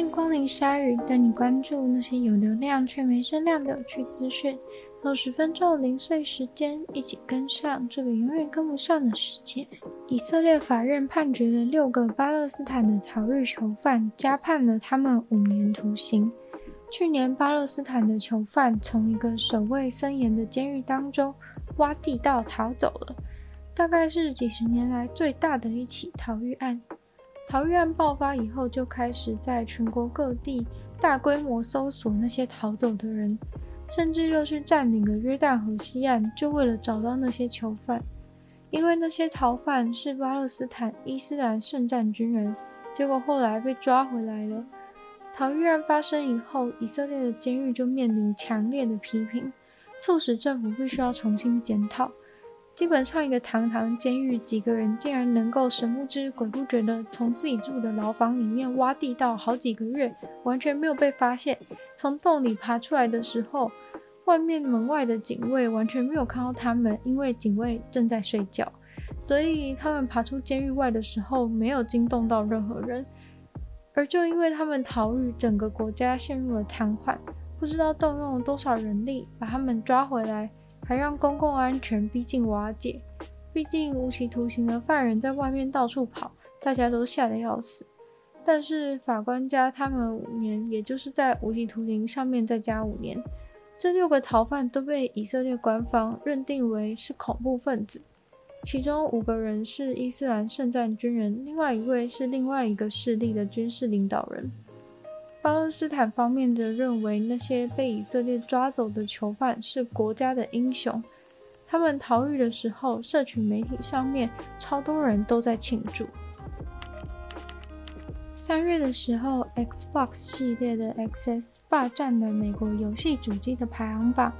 欢迎光临鲨鱼，带你关注那些有流量却没声量的有趣资讯。用十分钟零碎时间，一起跟上这个永远跟不上的世界。以色列法院判决了六个巴勒斯坦的逃狱囚犯，加判了他们五年徒刑。去年，巴勒斯坦的囚犯从一个守卫森严的监狱当中挖地道逃走了，大概是几十年来最大的一起逃狱案。逃狱案爆发以后，就开始在全国各地大规模搜索那些逃走的人，甚至又去占领了约旦河西岸，就为了找到那些囚犯。因为那些逃犯是巴勒斯坦伊斯兰圣战军人，结果后来被抓回来了。逃狱案发生以后，以色列的监狱就面临强烈的批评，促使政府必须要重新检讨。基本上，一个堂堂监狱，几个人竟然能够神不知鬼不觉的从自己住的牢房里面挖地道好几个月，完全没有被发现。从洞里爬出来的时候，外面门外的警卫完全没有看到他们，因为警卫正在睡觉。所以他们爬出监狱外的时候，没有惊动到任何人。而就因为他们逃狱，整个国家陷入了瘫痪，不知道动用了多少人力把他们抓回来。还让公共安全逼近瓦解。毕竟无期徒刑的犯人在外面到处跑，大家都吓得要死。但是法官加他们五年，也就是在无期徒刑上面再加五年。这六个逃犯都被以色列官方认定为是恐怖分子，其中五个人是伊斯兰圣战军人，另外一位是另外一个势力的军事领导人。巴勒斯坦方面则认为，那些被以色列抓走的囚犯是国家的英雄。他们逃狱的时候，社群媒体上面超多人都在庆祝。三月的时候，Xbox 系列的 XS 霸占了美国游戏主机的排行榜。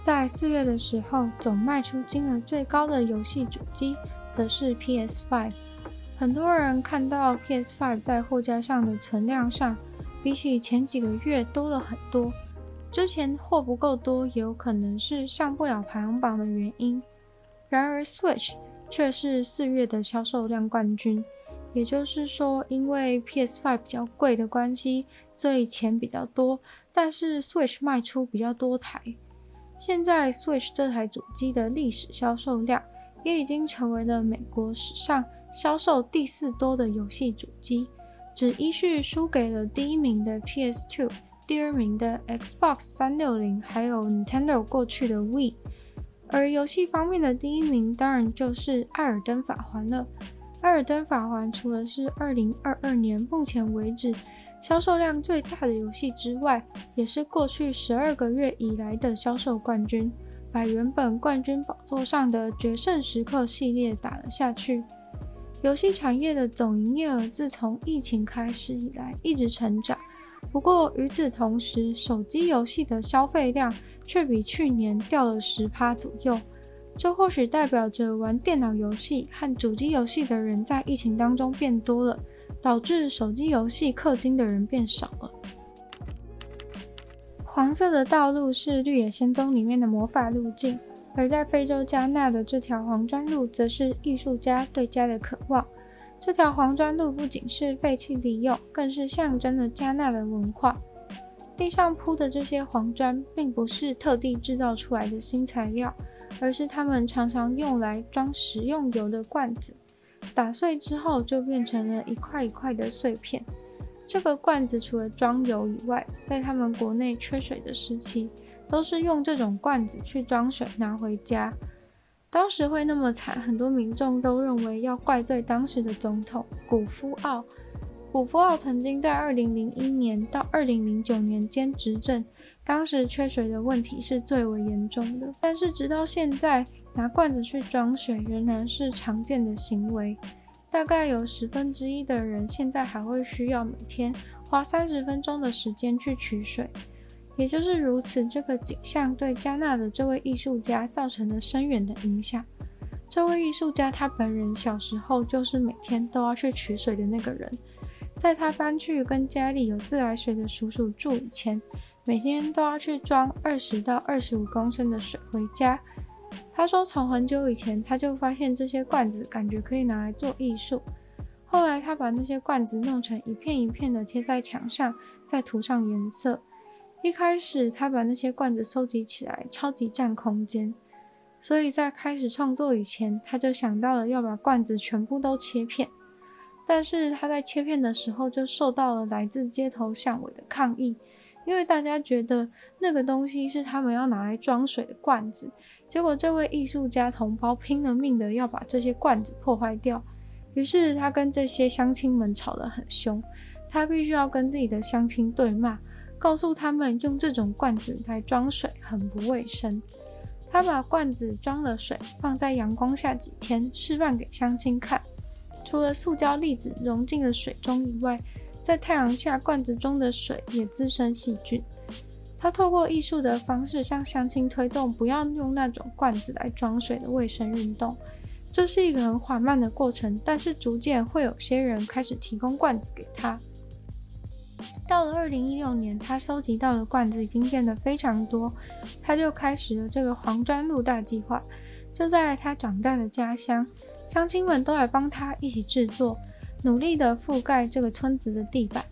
在四月的时候，总卖出金额最高的游戏主机则是 PS5。很多人看到 PS5 在货架上的存量上，比起前几个月多了很多，之前货不够多也有可能是上不了排行榜的原因。然而，Switch 却是四月的销售量冠军，也就是说，因为 PS5 比较贵的关系，所以钱比较多，但是 Switch 卖出比较多台。现在 Switch 这台主机的历史销售量也已经成为了美国史上销售第四多的游戏主机。只依序输给了第一名的 PS2，第二名的 Xbox 360，还有 Nintendo 过去的 Wii。而游戏方面的第一名当然就是《艾尔登法环》了。《艾尔登法环》除了是2022年目前为止销售量最大的游戏之外，也是过去十二个月以来的销售冠军，把原本冠军宝座上的《决胜时刻》系列打了下去。游戏产业的总营业额自从疫情开始以来一直成长，不过与此同时，手机游戏的消费量却比去年掉了十趴左右。这或许代表着玩电脑游戏和主机游戏的人在疫情当中变多了，导致手机游戏氪金的人变少了。黄色的道路是《绿野仙踪》里面的魔法路径。而在非洲加纳的这条黄砖路，则是艺术家对家的渴望。这条黄砖路不仅是废弃利用，更是象征了加纳的文化。地上铺的这些黄砖，并不是特地制造出来的新材料，而是他们常常用来装食用油的罐子。打碎之后，就变成了一块一块的碎片。这个罐子除了装油以外，在他们国内缺水的时期，都是用这种罐子去装水拿回家。当时会那么惨，很多民众都认为要怪罪当时的总统古夫奥。古夫奥曾经在2001年到2009年间执政，当时缺水的问题是最为严重的。但是直到现在，拿罐子去装水仍然是常见的行为。大概有十分之一的人现在还会需要每天花三十分钟的时间去取水。也就是如此，这个景象对加纳的这位艺术家造成了深远的影响。这位艺术家他本人小时候就是每天都要去取水的那个人。在他搬去跟家里有自来水的叔叔住以前，每天都要去装二十到二十五公升的水回家。他说，从很久以前他就发现这些罐子感觉可以拿来做艺术。后来他把那些罐子弄成一片一片的贴在墙上，再涂上颜色。一开始他把那些罐子收集起来，超级占空间，所以在开始创作以前，他就想到了要把罐子全部都切片。但是他在切片的时候就受到了来自街头巷尾的抗议，因为大家觉得那个东西是他们要拿来装水的罐子。结果这位艺术家同胞拼了命的要把这些罐子破坏掉，于是他跟这些乡亲们吵得很凶，他必须要跟自己的乡亲对骂，告诉他们用这种罐子来装水很不卫生。他把罐子装了水放在阳光下几天，示范给乡亲看。除了塑胶粒子融进了水中以外，在太阳下，罐子中的水也滋生细菌。他透过艺术的方式向乡亲推动不要用那种罐子来装水的卫生运动。这是一个很缓慢的过程，但是逐渐会有些人开始提供罐子给他。到了二零一六年，他收集到的罐子已经变得非常多，他就开始了这个黄砖路大计划。就在他长大的家乡，乡亲们都来帮他一起制作，努力地覆盖这个村子的地板。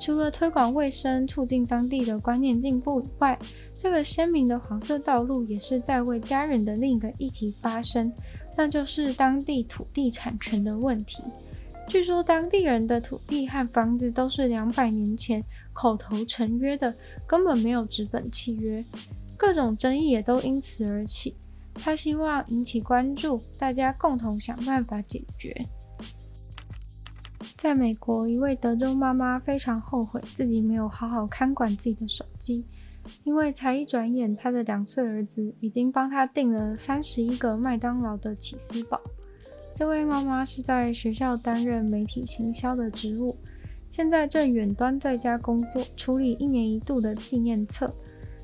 除了推广卫生、促进当地的观念进步以外，这个鲜明的黄色道路也是在为家人的另一个议题发声，那就是当地土地产权的问题。据说当地人的土地和房子都是两百年前口头成约的，根本没有纸本契约，各种争议也都因此而起。他希望引起关注，大家共同想办法解决。在美国，一位德州妈妈非常后悔自己没有好好看管自己的手机，因为才一转眼，她的两岁儿子已经帮她订了三十一个麦当劳的起司堡。这位妈妈是在学校担任媒体行销的职务，现在正远端在家工作，处理一年一度的纪念册。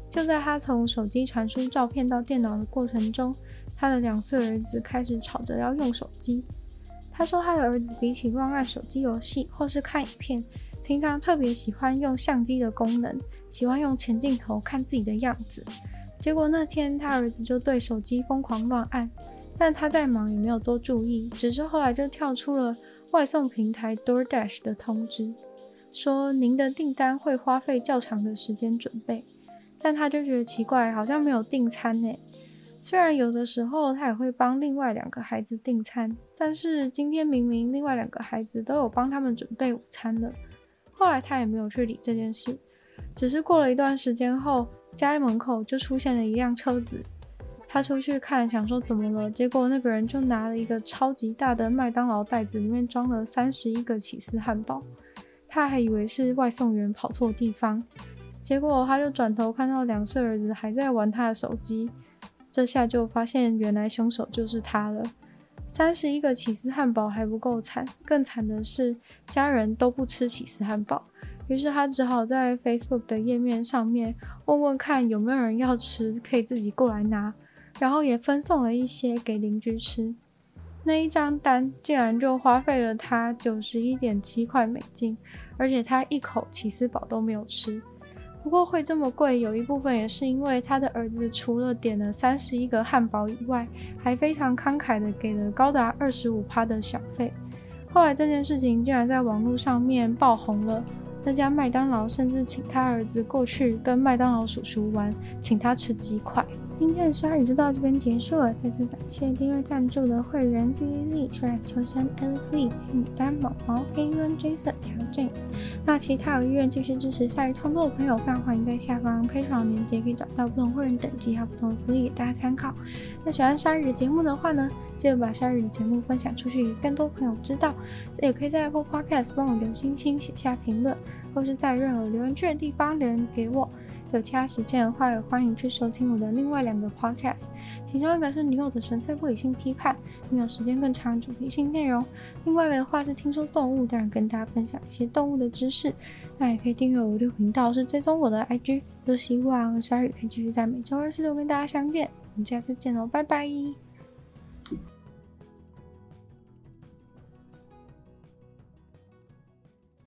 就在她从手机传输照片到电脑的过程中，她的两岁儿子开始吵着要用手机。她说，她的儿子比起乱按手机游戏或是看影片，平常特别喜欢用相机的功能，喜欢用前镜头看自己的样子。结果那天，他儿子就对手机疯狂乱按，但他在忙也没有多注意，只是后来就跳出了外送平台 DoorDash 的通知，说您的订单会花费较长的时间准备。但他就觉得奇怪，好像没有订餐呢。虽然有的时候他也会帮另外两个孩子订餐，但是今天明明另外两个孩子都有帮他们准备午餐了。后来他也没有去理这件事，只是过了一段时间后，家门口就出现了一辆车子。他出去看，想说怎么了，结果那个人就拿了一个超级大的麦当劳袋子，里面装了三十一个起司汉堡。他还以为是外送员跑错地方。结果他就转头看到两岁儿子还在玩他的手机，这下就发现原来凶手就是他了。三十一个起司汉堡还不够惨，更惨的是家人都不吃起司汉堡，于是他只好在 Facebook 的页面上面问问看有没有人要吃，可以自己过来拿，然后也分送了一些给邻居吃。那一张单竟然就花费了他九十一点七块美金，而且他一口起司堡都没有吃。不过会这么贵，有一部分也是因为他的儿子除了点了三十一个汉堡以外，还非常慷慨的给了高达二十五趴的小费。后来这件事情竟然在网络上面爆红了，那家麦当劳甚至请他儿子过去跟麦当劳叔叔玩，请他吃鸡块。今天的鲨鱼就到这边结束了，再次感谢订阅赞助的会员 Z Z、水染秋生、L V、牡丹、毛毛、黑人 Jason、还有 James。那其他有意愿继续支持鲨鱼创作的朋友，非常欢迎在下方配上链接可以找到不同会员等级还有不同的福利给大家参考。那喜欢鲨鱼的节目的话呢，记得把鲨鱼的节目分享出去，给更多朋友知道。这也可以在 Apple Podcast 帮我留星星、写下评论，或是在任何留言区的地方留言给我。有其他时间的话，也欢迎去收听我的另外两个 podcast，其中一个是女友的纯粹不理性批判，女友时间更长主题性内容；另外一个的话是听说动物，当然跟大家分享一些动物的知识。那也可以订阅我的频道，是追踪我的 IG。都希望鲨鱼可以继续在每周二、四、都跟大家相见。我们下次见喽，拜拜。